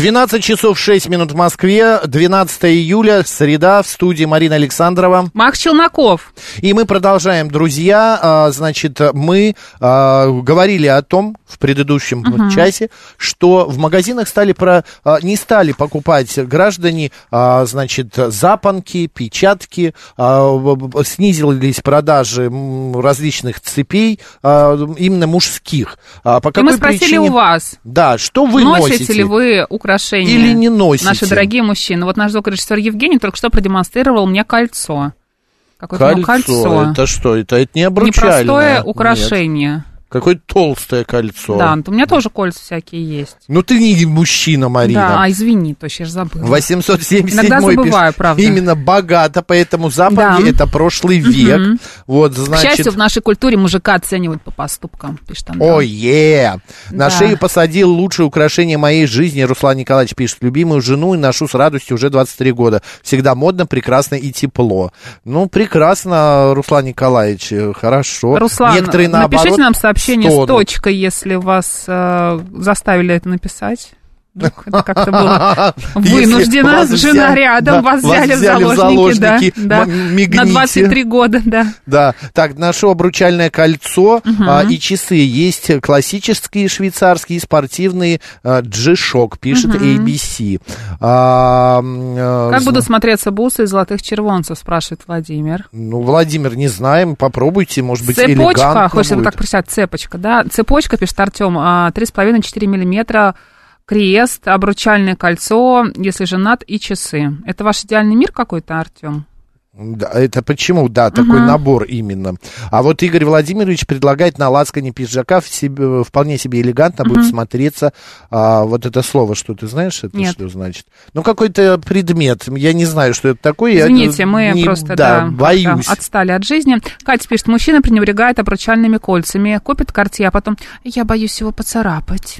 12 часов 6 минут в Москве, 12 июля, среда, в студии Марина Александрова. Макс Челноков. И мы продолжаем, друзья. А, Значит, мы а, говорили о том в предыдущем часе, что в магазинах стали про, а, не стали покупать граждане, значит, запонки, печатки, снизились продажи различных цепей, именно мужских. По И мы спросили причине? у вас, Да, что вы носите носите? ли вы украшения? Или не носите? Наши дорогие мужчины. Вот наш звукорежиссер Евгений только что продемонстрировал мне кольцо. Какое-то Кольцо. кольцо. Это что? Это, это не обручальное. Непростое Нет. Какое толстое кольцо. Да, у меня тоже кольца всякие есть. Ну ты не мужчина, Марина. Да, а извини, точно, я же забыла. 877 Иногда забываю, правда. Именно богато, поэтому запонки Да. это прошлый век. Вот, К значит... счастью, в нашей культуре мужика оценивают по поступкам, пишет Антон. Ой, е На Да. шею посадил лучшее украшение моей жизни. Руслан Николаевич пишет. Любимую жену и ношу с радостью уже 23 года. Всегда модно, прекрасно и тепло. Ну, прекрасно, Руслан Николаевич. э, Хорошо. Руслан, Некоторые наоборот, напишите нам сообщение стонут. с точкой, если вас э, заставили это написать. Это как-то было Если вас Жена взяли- рядом, да, вас взяли в заложники, да, заложники, да, м- на мигните. 23 года, да. Да, так, ношу обручальное кольцо а, и часы. Есть классические швейцарские, спортивные. а, G-Shock, пишет ABC. А, а, Как будут смотреться бусы из золотых червонцев, спрашивает Владимир. Ну, Владимир, не знаем, попробуйте, может быть, Цепочка, элегантно хочется будет. так прочитать, цепочка, да. Цепочка, пишет Артем, 3,5-4 миллиметра, крест, обручальное кольцо, если женат, и часы. Это ваш идеальный мир какой-то, Артем? Да, это почему, да, такой набор именно. А вот Игорь Владимирович предлагает на лацкане пиджака в себе- вполне себе элегантно будет смотреться а, вот это слово, что ты знаешь, это Нет. что значит? Ну, какой-то предмет, я не знаю, что это такое. я Извините, мы не- просто, да, да, боюсь. отстали от жизни. Катя пишет, мужчина пренебрегает обручальными кольцами, купит кортье, а потом, я боюсь его поцарапать.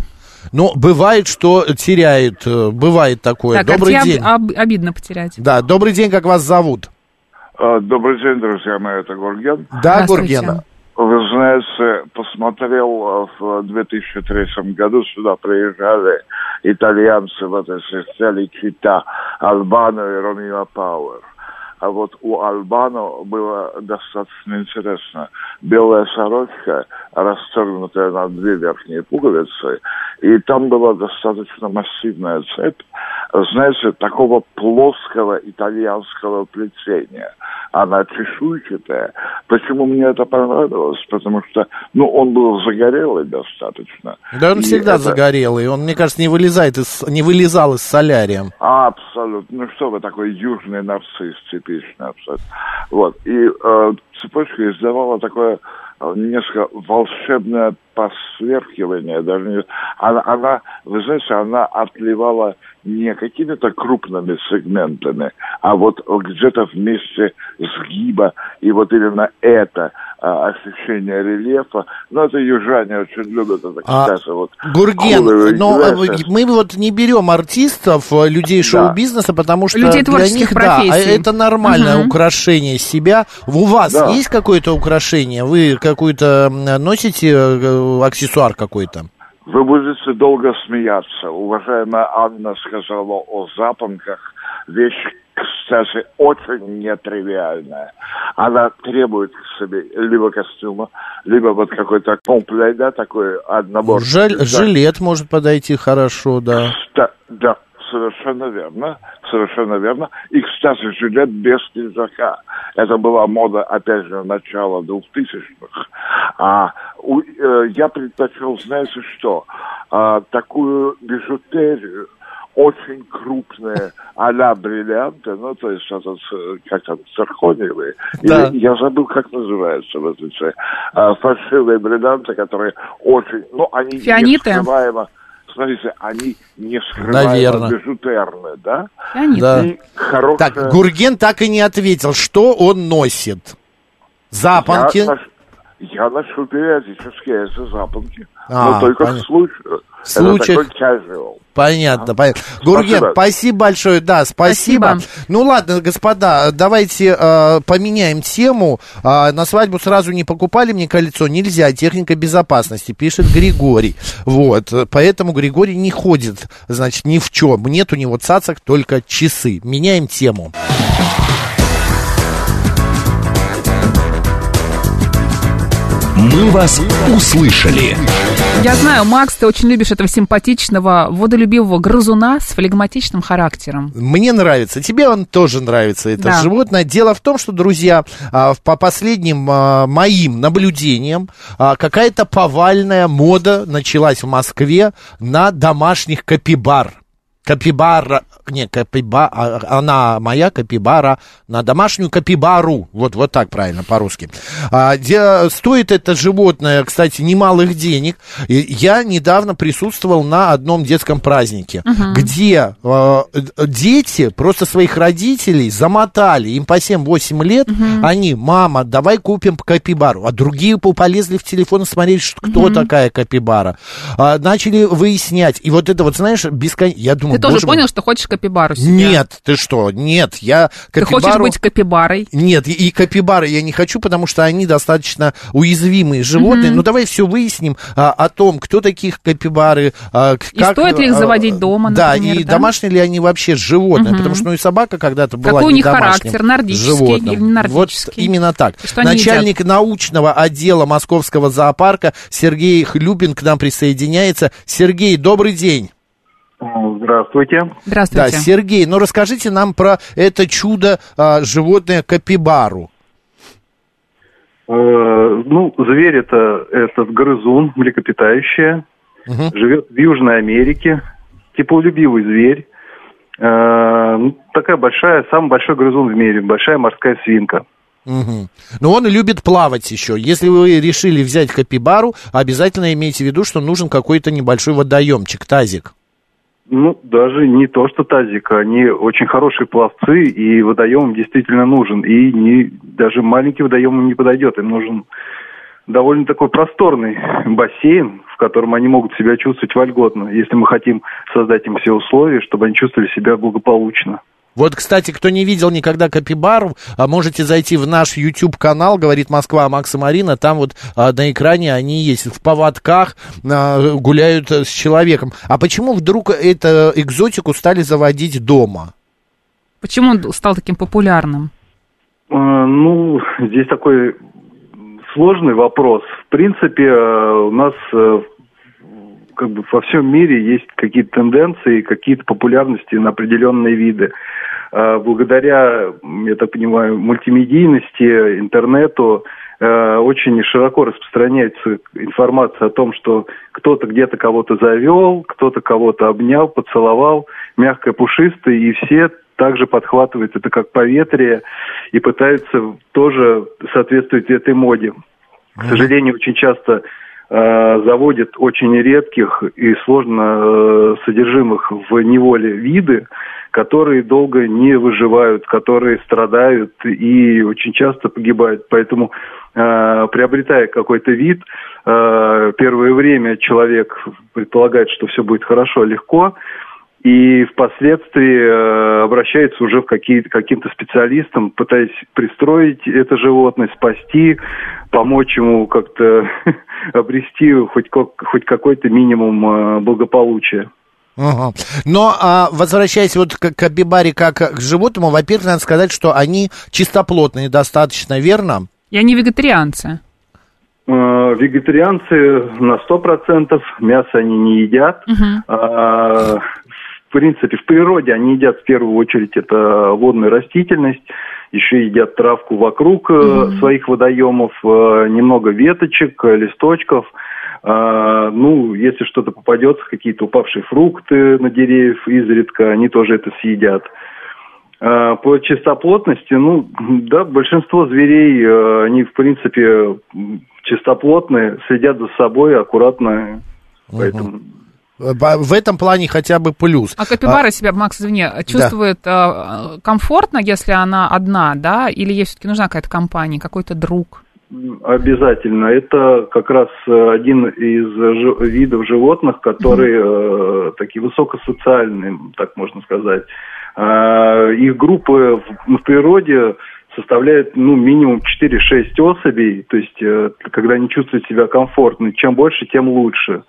Но бывает, что теряет, э, бывает такое. Так, добрый кортье день. об- об- обидно потерять. Да, добрый день, как вас зовут? А, Добрый день, друзья мои, это Гурген. Да. Гургена? Вы знаете, посмотрел а, в 2003 году, сюда приезжали итальянцы в этой системе Кита, Албано и Ромео Пауэр. А вот у Албано было достаточно интересно. Белая сорочка, расстегнутая на две верхние пуговицы, и там была достаточно массивная цепь, знаете, такого плоского итальянского плетения. Она чешуйчатая. Почему мне это понравилось? Потому что, ну, он был загорелый достаточно. Да, он И всегда это- загорелый. Он, мне кажется, не вылезает из, не вылезал из солярием. Абсолютно. Ну что вы, такой южный нарцисс, типичный абсолютно. Вот. И э, цепочка издавала такое э, несколько волшебное посверкивание. Даже не- она, она, вы знаете, она отливала не какими-то крупными сегментами, а вот где-то вместе сгиба. И вот именно это ощущение рельефа. Ну, это южане очень любят это, А, кстати, вот. Гурген, но девайсы. мы вот не берем артистов, э, людей шоу-бизнеса, потому что Людей для них, да, а это нормальное Мгм. украшение себя. У вас Да. есть какое-то украшение? Вы какую-то носите э, аксессуар какой-то? Вы будете долго смеяться. Уважаемая Анна сказала о запонках. Вещь, кстати, очень нетривиальная. Она требует к себе либо костюма, либо вот какой-то комплект, да, такой набор. Жаль- Да. жилет может подойти хорошо, да. Да, да, совершенно верно, совершенно верно. И, кстати, жилет без пиджака. Это была мода, опять же, начала 2000-х. А у- э, я предпочел, знаете что, А, такую бижутерию, очень крупные а-ля бриллианты, ну, то есть это, с- как там, циркониевые. Да. Или, я забыл, как называется в этом случае. А, фальшивые бриллианты, которые очень, ну, они Фианиты? нескрываемо, смотрите, они не скрываемо бижутерны, да? Леонид, Да. И хорошая... Так, Гурген так и не ответил, что он носит. Запонки. Я, я ношу периодически эти запонки. А, но только понятно. в случае. В случаях- Это такой casual. Понятно, понятно. Гурген, Спасибо. спасибо большое, да, спасибо. Спасибо. Ну ладно, господа, давайте э, поменяем тему. А, на свадьбу сразу не покупали мне кольцо, нельзя, техника безопасности, пишет Григорий. Вот, э, поэтому Григорий не ходит, значит, ни в чем. Нет у него цацок, только часы. Меняем тему. «Мы вас услышали». Я знаю, Макс, ты очень любишь этого симпатичного, водолюбивого грызуна с флегматичным характером. Мне нравится, тебе он тоже нравится, это Да. животное. Дело в том, что, друзья, а, по последним а, моим наблюдениям, а, какая-то повальная мода началась в Москве на домашних капибар. Капибара, не, капиба, а, она моя капибара, на домашнюю капибару, вот, вот так правильно по-русски. А, где стоит это животное, кстати, немалых денег. Я недавно присутствовал на одном детском празднике, где э, дети просто своих родителей замотали, им по 7-8 лет, они, мама, давай купим капибару, а другие по- полезли в телефон что, кто такая капибара. А, начали выяснять, и вот это вот, знаешь, бесконечно, я думаю, Ты тоже боже понял, что хочешь капибару себе? Нет, ты что, нет, я Ты капибару... хочешь быть капибарой? Нет, и, капибары я не хочу, потому что они достаточно уязвимые животные. Ну, давай все выясним а, о том, кто таких капибары. а, к- И стоит ли их а, заводить дома, Да, например, и да? домашние ли они вообще животные. Потому что, ну, и собака когда-то была Какой у них характер, нордический животным. или нордический? Вот именно так. Что они Начальник научного отдела Московского зоопарка Сергей Хлюпин к нам присоединяется. Сергей, добрый день. Здравствуйте. Здравствуйте. Да, Сергей, ну расскажите нам про это чудо а, животное капибару. Э, ну, зверь это этот грызун, млекопитающее, Мгм. живет в Южной Америке, теплолюбивый зверь. Э, такая большая, самый большой грызун в мире, большая морская свинка. Мгм. Но он любит плавать еще. Если вы решили взять капибару, обязательно имейте в виду, что нужен какой-то небольшой водоемчик, тазик. Ну, даже не то, что тазик, они очень хорошие пловцы, и водоем им действительно нужен. И не, даже маленький водоем им не подойдет, им нужен довольно такой просторный бассейн, в котором они могут себя чувствовать вольготно, если мы хотим создать им все условия, чтобы они чувствовали себя благополучно. Вот, кстати, кто не видел никогда капибару, а можете зайти в наш YouTube-канал, говорит Москва Макса Марина, там вот а, на экране они есть, в поводках а, гуляют с человеком. А почему вдруг эту экзотику стали заводить дома? Почему он стал таким популярным? Э, Ну, здесь такой сложный вопрос. В принципе, э, у нас э, как бы во всем мире есть какие-то тенденции, какие-то популярности на определенные виды. Э, Благодаря, я так понимаю, мультимедийности, интернету, э, очень широко распространяется информация о том, что кто-то где-то кого-то завел, кто-то кого-то обнял, поцеловал, мягкое, пушистое, и все также подхватывают это как поветрие и пытаются тоже соответствовать этой моде. К сожалению, очень часто э, заводят очень редких и сложно э, содержимых в неволе виды, которые долго не выживают, которые страдают и очень часто погибают. Поэтому, э, приобретая какой-то вид, первое время человек предполагает, что все будет хорошо, легко, и впоследствии э, обращается уже в какие, к каким-то специалистам, пытаясь пристроить это животное, спасти, помочь ему как-то обрести хоть, хоть какой-то минимум э, благополучия. Ага. Но а, возвращаясь вот к капибаре как к животному, во-первых, надо сказать, что они чистоплотные достаточно, верно? И они вегетарианцы. Э, Вегетарианцы на 100%, мясо они не едят. А, В принципе, в природе они едят в первую очередь это водную растительность, еще едят травку вокруг э, своих водоемов, э, немного веточек, э, листочков. А, ну, если что-то попадется, какие-то упавшие фрукты на деревьев изредка, они тоже это съедят. А, по чистоплотности, ну, да, большинство зверей, они, в принципе, чистоплотные, следят за собой аккуратно, поэтому... В этом плане хотя бы плюс. А капибара себя, Макс, извини, чувствует а, комфортно, если она одна, да? Или ей все-таки нужна какая-то компания, какой-то друг? Обязательно. Это как раз э, один из жи- видов животных, которые э, такие высокосоциальные, так можно сказать. А, их группы в, в природе составляют ну, минимум 4-6 особей, то есть э, когда они чувствуют себя комфортно. Чем больше, тем лучше.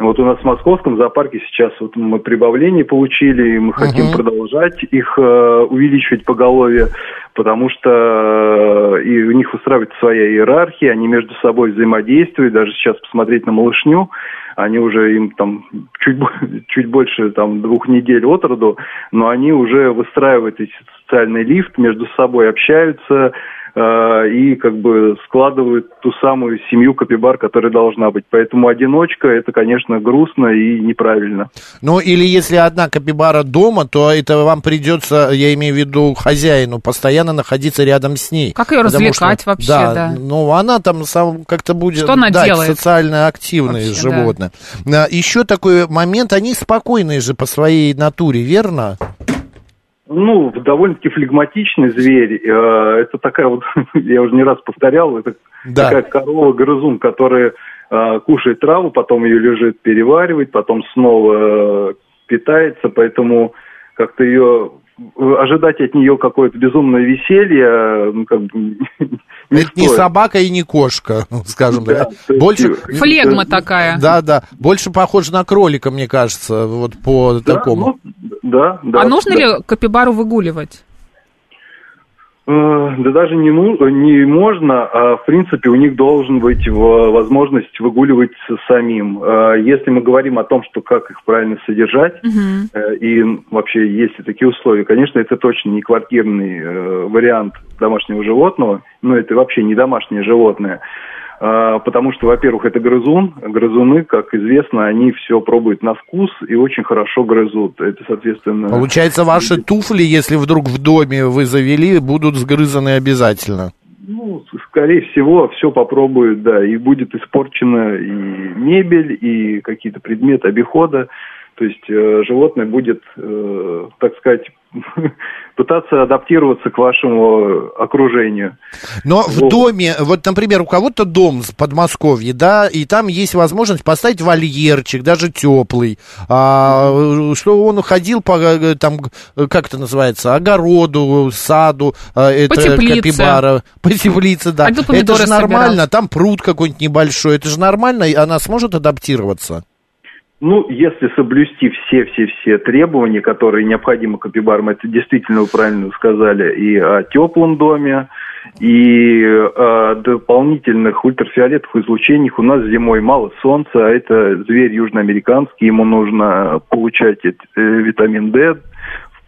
Вот у нас в московском зоопарке сейчас вот мы прибавление получили, и мы хотим продолжать их э, увеличивать поголовье, потому что э, и у них устраивается своя иерархия, они между собой взаимодействуют, даже сейчас посмотреть на малышню, они уже им там чуть, чуть больше там двух недель от роду, но они уже выстраивают эти социальный лифт, между собой общаются, и как бы складывают ту самую семью капибар, которая должна быть. Поэтому одиночка это, конечно, грустно и неправильно. Ну, или если одна капибара дома, то это вам придется, я имею в виду хозяину, постоянно находиться рядом с ней. Как ее развлекать что- вообще, да? Ну, она там сам как-то будет... Что она да, делает? социально активное Вообще, животное. А, Еще такой момент, они спокойные же по своей натуре, верно? Ну, довольно-таки флегматичный зверь. Э, Это такая вот, я уже не раз повторял, это Да. такая корова-грызун, которая э, кушает траву, потом ее лежит переваривает, потом снова э, питается, поэтому как-то ее ожидать от нее какое-то безумное веселье, ну, как бы, не это не стоит. собака и не кошка, скажем Да, так. Больше... э, Флегма такая. Да, да, больше похоже на кролика, мне кажется, вот по Да, такому. ну, да, да. а нужно да. ли капибару выгуливать? Э, Да даже не, ну, не можно, а в принципе у них должен быть возможность выгуливать самим. Э, Если мы говорим о том, что как их правильно содержать, э, и вообще есть ли такие условия, конечно, это точно не квартирный вариант домашнего животного, но это вообще не домашнее животное. Э, Потому что, во-первых, это грызун. Грызуны, как известно, они все пробуют на вкус и очень хорошо грызут. Это, соответственно... Получается, ваши туфли, если вдруг в доме вы завели, будут сгрызаны обязательно. Ну, скорее всего, все попробуют, да, и будет испорчена и мебель, и какие-то предметы обихода. То есть э, животное будет, э, так сказать, пытаться адаптироваться к вашему окружению. Но в Вот. доме, вот, например, у кого-то дом в Подмосковье, да, и там есть возможность поставить вольерчик, даже теплый, а, что он ходил по, э, там, э, как это называется, огороду, саду, а, это капибара, по теплице, да. Ходил Это же нормально, собирал. там пруд какой-нибудь небольшой, это же нормально, и она сможет адаптироваться? Ну, если соблюсти все-все-все требования, которые необходимы капибарам, это действительно вы правильно сказали, и о теплом доме, и о дополнительных ультрафиолетовых излучениях. У нас зимой мало солнца, а это зверь южноамериканский, ему нужно получать э, витамин D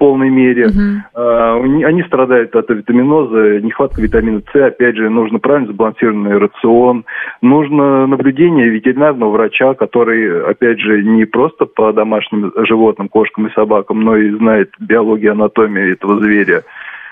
полной мере. А, ни- Они страдают от витаминоза, нехватка витамина С. Опять же, нужно правильно сбалансированный рацион. Нужно наблюдение ветеринарного врача, который, опять же, не просто по домашним животным, кошкам и собакам, но и знает биологию, анатомию этого зверя.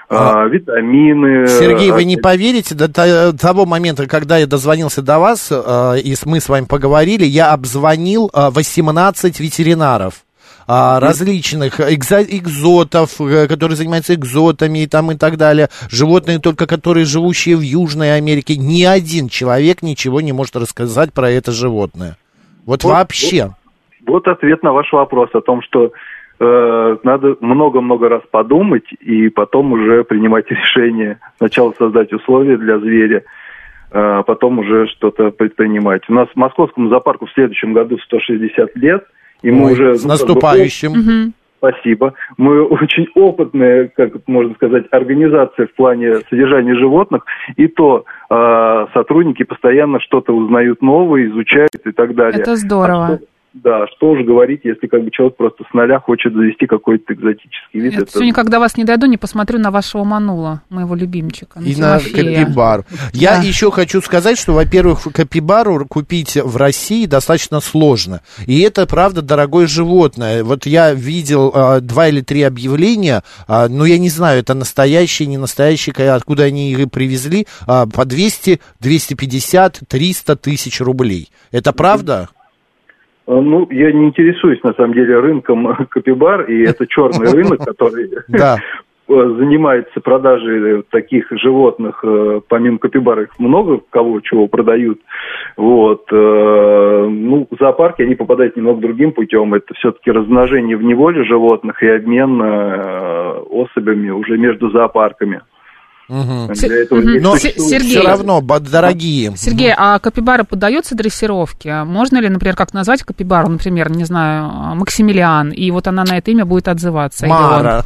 А, витамины. Сергей, вы а, не поверите, до то- того момента, когда я дозвонился до вас, и мы с вами поговорили, я обзвонил э, 18 ветеринаров а, различных экзо- экзотов, э, которые занимаются экзотами и там и так далее, животные только которые живущие в Южной Америке, ни один человек ничего не может рассказать про это животное. Вот, Вот, вообще. Вот ответ на ваш вопрос о том, что э, надо много-много раз подумать и потом уже принимать решение. Сначала создать условия для зверя, а потом уже что-то предпринимать. У нас в московском зоопарку в следующем году 160 лет, и мы Ой, уже... с ну, как бы, наступающим. Спасибо. Мы очень опытная, как можно сказать, организация в плане содержания животных, и то э, сотрудники постоянно что-то узнают новое, изучают и так далее. Это здорово. А что, да, что уж говорить, если как бы человек просто с нуля хочет завести какой-то экзотический вид. Я это- все никогда вас не дойду, не посмотрю на вашего манула, моего любимчика. И на Тимофея. капибару. Я Да. еще хочу сказать, что, во-первых, капибару купить в России достаточно сложно. И это, правда, дорогое животное. Вот я видел а, два или три объявления, а, но я не знаю, это настоящие, не настоящие, откуда они их привезли, а, по 200, 250, 300 тысяч рублей. Это правда? Э, Ну, я не интересуюсь, на самом деле, рынком капибар, и это черный рынок, который э, занимается продажей таких животных, э, помимо капибар, их много кого чего продают. Вот. э, Ну, в зоопарки они попадают немного другим путем. Это все-таки размножение в неволе животных и обмен э, особями уже между зоопарками. Мгм. Для этого Но Сергей. все равно дорогие. Сергей, а капибара поддается дрессировке? Можно ли, например, как назвать капибару, например, не знаю, Максимилиан, и вот она на это имя будет отзываться? или он? Мара.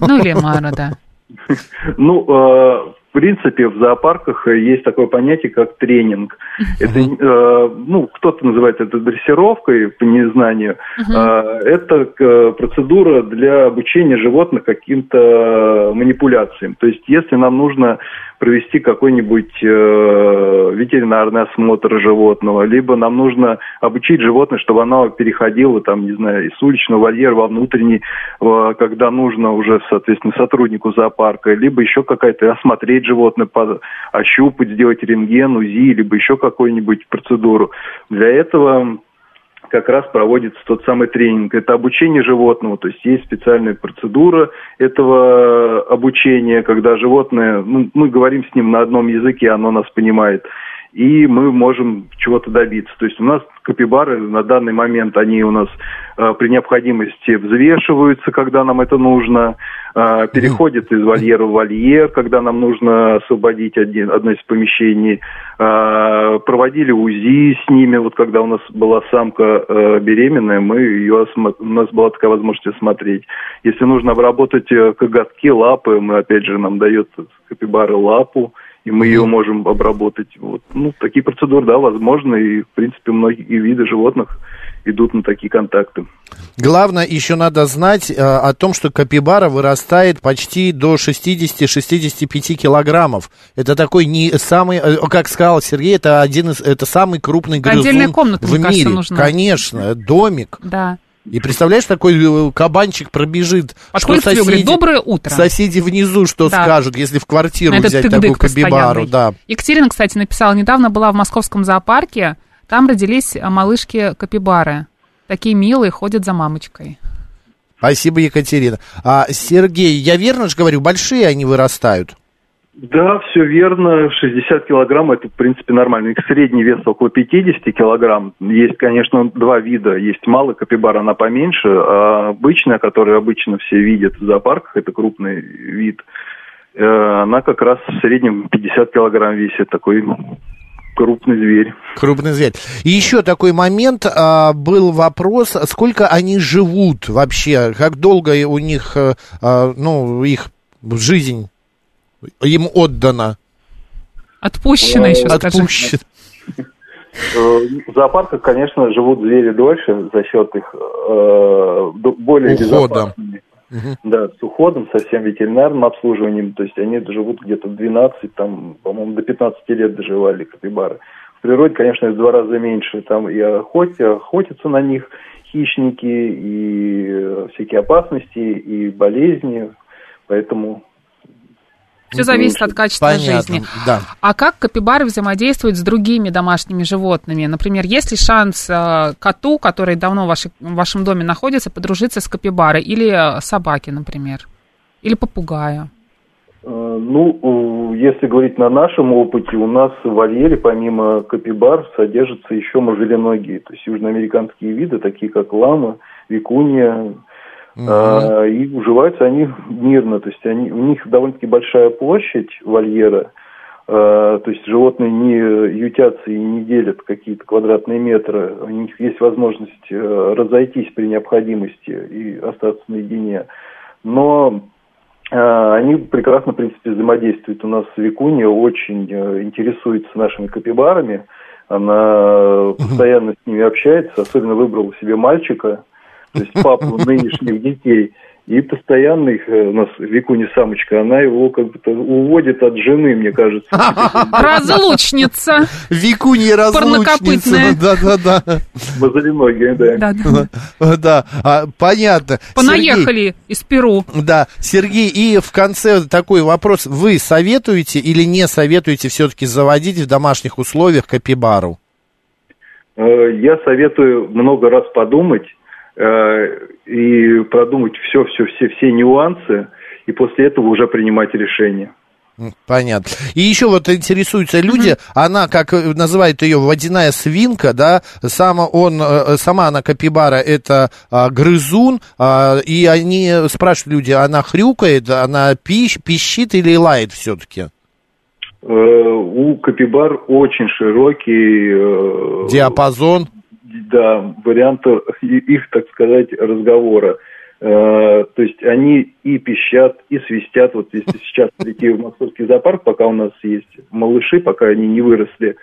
Ну или Мара, да. Ну, э, в принципе, в зоопарках э, есть такое понятие, как тренинг. Это, э, ну, кто-то называет это дрессировкой по незнанию. Э, это э, процедура для обучения животных каким-то манипуляциям. То есть, если нам нужно провести какой-нибудь э, ветеринарный осмотр животного, либо нам нужно обучить животное, чтобы оно переходило, там, не знаю, из уличного вольера во внутренний, э, когда нужно уже, соответственно, сотруднику зоопарка, либо еще какая-то осмотреть животное, по- ощупать, сделать рентген, УЗИ, либо еще какую-нибудь процедуру. Для этого как раз проводится тот самый тренинг. Это обучение животного, то есть есть специальная процедура этого обучения, когда животное, ну, мы говорим с ним на одном языке, оно нас понимает, и мы можем чего-то добиться. То есть у нас капибары на данный момент, они у нас э, при необходимости взвешиваются, когда нам это нужно, э, переходят из вольера в вольер, когда нам нужно освободить один, одно из помещений, Э, проводили УЗИ с ними, вот когда у нас была самка э, беременная, мы ее осмо- у нас была такая возможность осмотреть. Если нужно обработать э, коготки, лапы, мы опять же нам дает капибара лапу, и мы ее можем обработать. Вот. Ну, такие процедуры, да, возможны, и, в принципе, многие виды животных идут на такие контакты. Главное, еще надо знать э, о том, что капибара вырастает почти до 60-65 килограммов. Это такой не самый, э, как сказал Сергей, это один из, это самый крупный грызун отдельная комната, в мне кажется, нужна. Конечно, домик. Да. И представляешь, такой э, кабанчик пробежит. Подходит к тебе, говорит, «Доброе утро». Соседи внизу что Да. скажут, если в квартиру этот взять такую постоянный. Да. Екатерина, кстати, написала, недавно была в московском зоопарке, там родились а, малышки капибары. Такие милые, ходят за мамочкой. Спасибо, Екатерина. А, Сергей, я верно же говорю, большие они вырастают? Да, все верно. 60 килограмм это, в принципе, нормально. Их средний вес около 50 килограмм. Есть, конечно, два вида. Есть малый капибар, она поменьше. А обычная, которую обычно все видят в зоопарках, это крупный вид. э, Она как раз в среднем 50 килограмм весит. Такой крупный зверь. Крупный зверь. И еще такой момент, а, был вопрос, сколько они живут вообще, как долго у них, э, а, ну, их жизнь им отдана, Отпущено еще. Э, В зоопарках, конечно, живут звери дольше за счет их э, более Ухода. безопасными. Да, с уходом, со всем ветеринарным обслуживанием. То есть они живут где-то 12, там, по-моему, до 15 лет доживали капибары. В природе, конечно, в два раза меньше. Там и охот, охотятся на них хищники, и всякие опасности, и болезни. Поэтому Все зависит от качества Понятно, жизни. да. А как капибары взаимодействуют с другими домашними животными? Например, есть ли шанс э, коту, который давно в, вашей- в вашем доме находится, подружиться с капибарой? Или э, собаке, например? Или попугая? Э, Ну, если говорить на нашем опыте, у нас в вольере помимо капибар содержатся еще мужеленогие, то есть южноамериканские виды, такие как лама, А, и уживаются они мирно, то есть они, у них довольно-таки большая площадь вольера, а, то есть животные не ютятся и не делят какие-то квадратные метры, у них есть возможность э, разойтись при необходимости и остаться наедине. Но а, они прекрасно, в принципе, взаимодействуют. У нас Викуния очень э, интересуется нашими капибарами. Она постоянно с ними общается, особенно выбрала себе мальчика, то есть папу нынешних детей. И постоянно их, э, у нас Викуня самочка, она его как бы уводит от жены, мне кажется. Разлучница. Викунья разлучница. Да-да-да. Базалиногие, да. Да, да. Да, а, понятно. Сергей, Понаехали из Перу. Да, Сергей, и в конце такой вопрос. Вы советуете или не советуете все-таки заводить в домашних условиях капибару? Э, Я советую много раз подумать и продумать все, все, все, все нюансы, и после этого уже принимать решение. Понятно. И еще вот интересуются люди, она, как э, называют ее, водяная свинка, да, сама, он, э, сама она капибара, это а, грызун, а, и они спрашивают люди, она хрюкает, она пищ, пищит или лает все-таки? Э, У капибар очень широкий э, Диапазон? Да, варианты и- их, так сказать, разговора. Э, То есть они и пищат, и свистят. Вот если сейчас прийти в московский зоопарк, пока у нас есть малыши, пока они не выросли,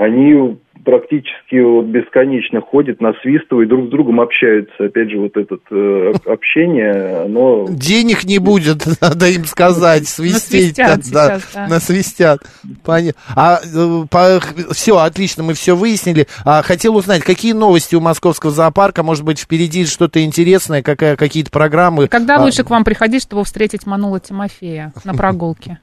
они практически вот бесконечно ходят, насвистывают, друг с другом общаются. Опять же, вот это э, об- общение, оно... Денег не будет, надо им сказать, свистеть. Насвистят да, сейчас, да. Насвистят. Понятно. А, все, отлично, мы все выяснили. А, хотел узнать, какие новости у московского зоопарка, может быть, впереди что-то интересное, какая, какие-то программы. Когда А, лучше к вам приходить, чтобы встретить Манула Тимофея на прогулке?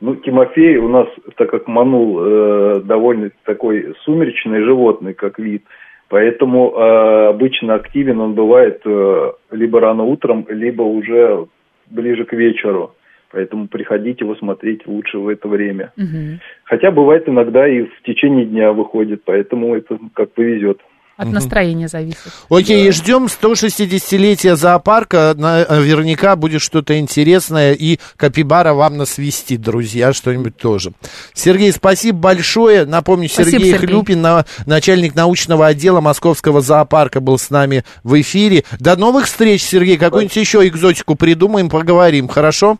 Ну, Тимофей у нас, так как манул, э, довольно такой сумеречный животный, как вид, поэтому э, обычно активен он бывает э, либо рано утром, либо уже ближе к вечеру. Поэтому приходите его смотреть лучше в это время. Мгм. Хотя бывает иногда и в течение дня выходит, поэтому это как повезет. От настроения зависит. Окей, ждем 160-летия зоопарка. Наверняка будет что-то интересное. И Капибара вам насвистит, друзья, что-нибудь тоже. Сергей, спасибо большое. Напомню, Спасибо, Сергей Сергей. Хлюпин, на- начальник научного отдела Московского зоопарка, был с нами в эфире. До новых встреч, Сергей. Какую-нибудь еще экзотику придумаем, поговорим, хорошо?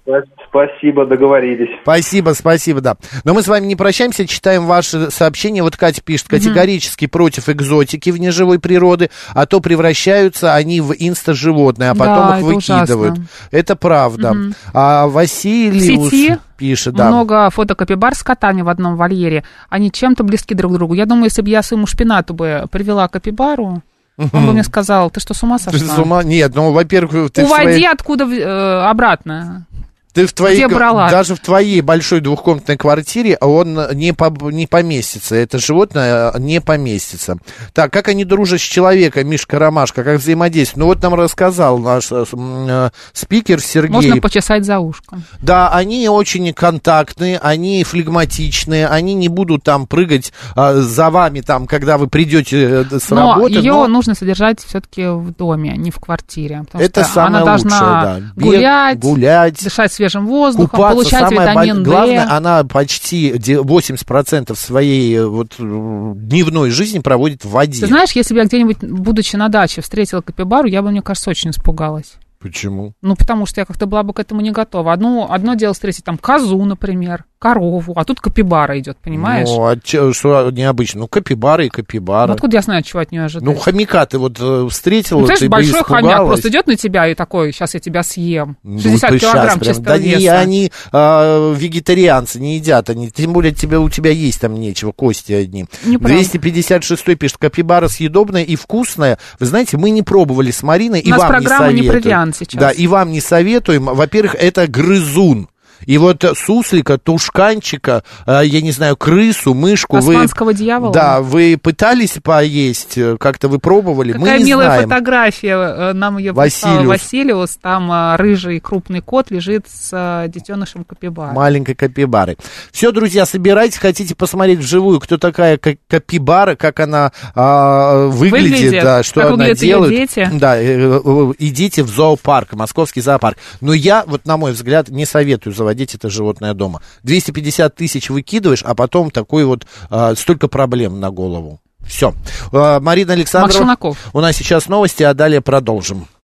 Спасибо, договорились. Спасибо, спасибо, да. Но мы с вами не прощаемся, читаем ваши сообщения. Вот Катя пишет, категорически против экзотики вне живой природы, а то превращаются они в инста-животные, а потом Да, их это выкидывают. ужасно. Это правда. А В Василиус сети пишет, да. много фото капибар с котами в одном вольере. Они чем-то близки друг к другу. Я думаю, если бы я своему шпинату бы привела капибару, он бы мне сказал, ты что, с ума Ты сошла? с ума? Нет, ну, во-первых, ты Уводи своей- откуда э, обратно. Ты в твоей, Где брала? даже в твоей большой двухкомнатной квартире он не, по- не поместится. Это животное не поместится. Так, как они дружат с человеком, Мишка Ромашка, как взаимодействуют? Ну вот нам рассказал наш э, э, спикер Сергей. Можно почесать за ушком. Да, они очень контактные, они флегматичные, они не будут там прыгать а, за вами, там, когда вы придете э, с Но работы. ее но нужно содержать все-таки в доме, а не в квартире. это что самое она должна лучшее, да. Бег, гулять, гулять, дышать свежим воздухом, купаться. получать Самое витамин бо- главное, она почти де- 80% своей э, вот, э, дневной жизни проводит в воде. Ты знаешь, если бы я где-нибудь, будучи на даче, встретила капибару, я бы, мне кажется, очень испугалась. Почему? Ну, потому что я как-то была бы к этому не готова. Одно, одно дело встретить там козу, например, корову, а тут капибара идет, понимаешь? Ну, а че- что необычно? Ну, капибара и капибара. Ну, откуда я знаю, чего от нее ожидать? Ну, хомяка ты вот э, встретила, Ну, ты знаешь, бы большой хомяк просто идет на тебя и такой, сейчас я тебя съем. Ну, 60 ты щас килограмм прям. чистого Да не, веса. они а, вегетарианцы, не едят они. Тем более тебе, у тебя есть там нечего, кости одни. Неправда. 256 пишет, капибара съедобная и вкусная. Вы знаете, мы не пробовали с Мариной, У и нас вам программа не не советуем. про виан сейчас. Да, и вам не советуем. Во-первых, это грызун. И вот суслика, тушканчика, э, я не знаю, крысу, мышку вы... Тасманского дьявола? Да, вы пытались поесть, э, как-то вы пробовали, Какая мы не милая знаем. фотография, э, нам ее Василиус. Василиус. Там рыжий крупный кот лежит с детенышем капибара. маленькой капибары. Все, друзья, собирайтесь, хотите посмотреть вживую, кто такая ка- капибара, как она а, выглядит, Выглядит, да, что как она делает. дети. Да, идите в зоопарк, московский зоопарк. Но я, вот на мой взгляд, не советую заводить это животное дома. 250 тысяч выкидываешь, а потом такой вот а, столько проблем на голову. Все. Марина Александровна, у нас сейчас новости, а далее продолжим.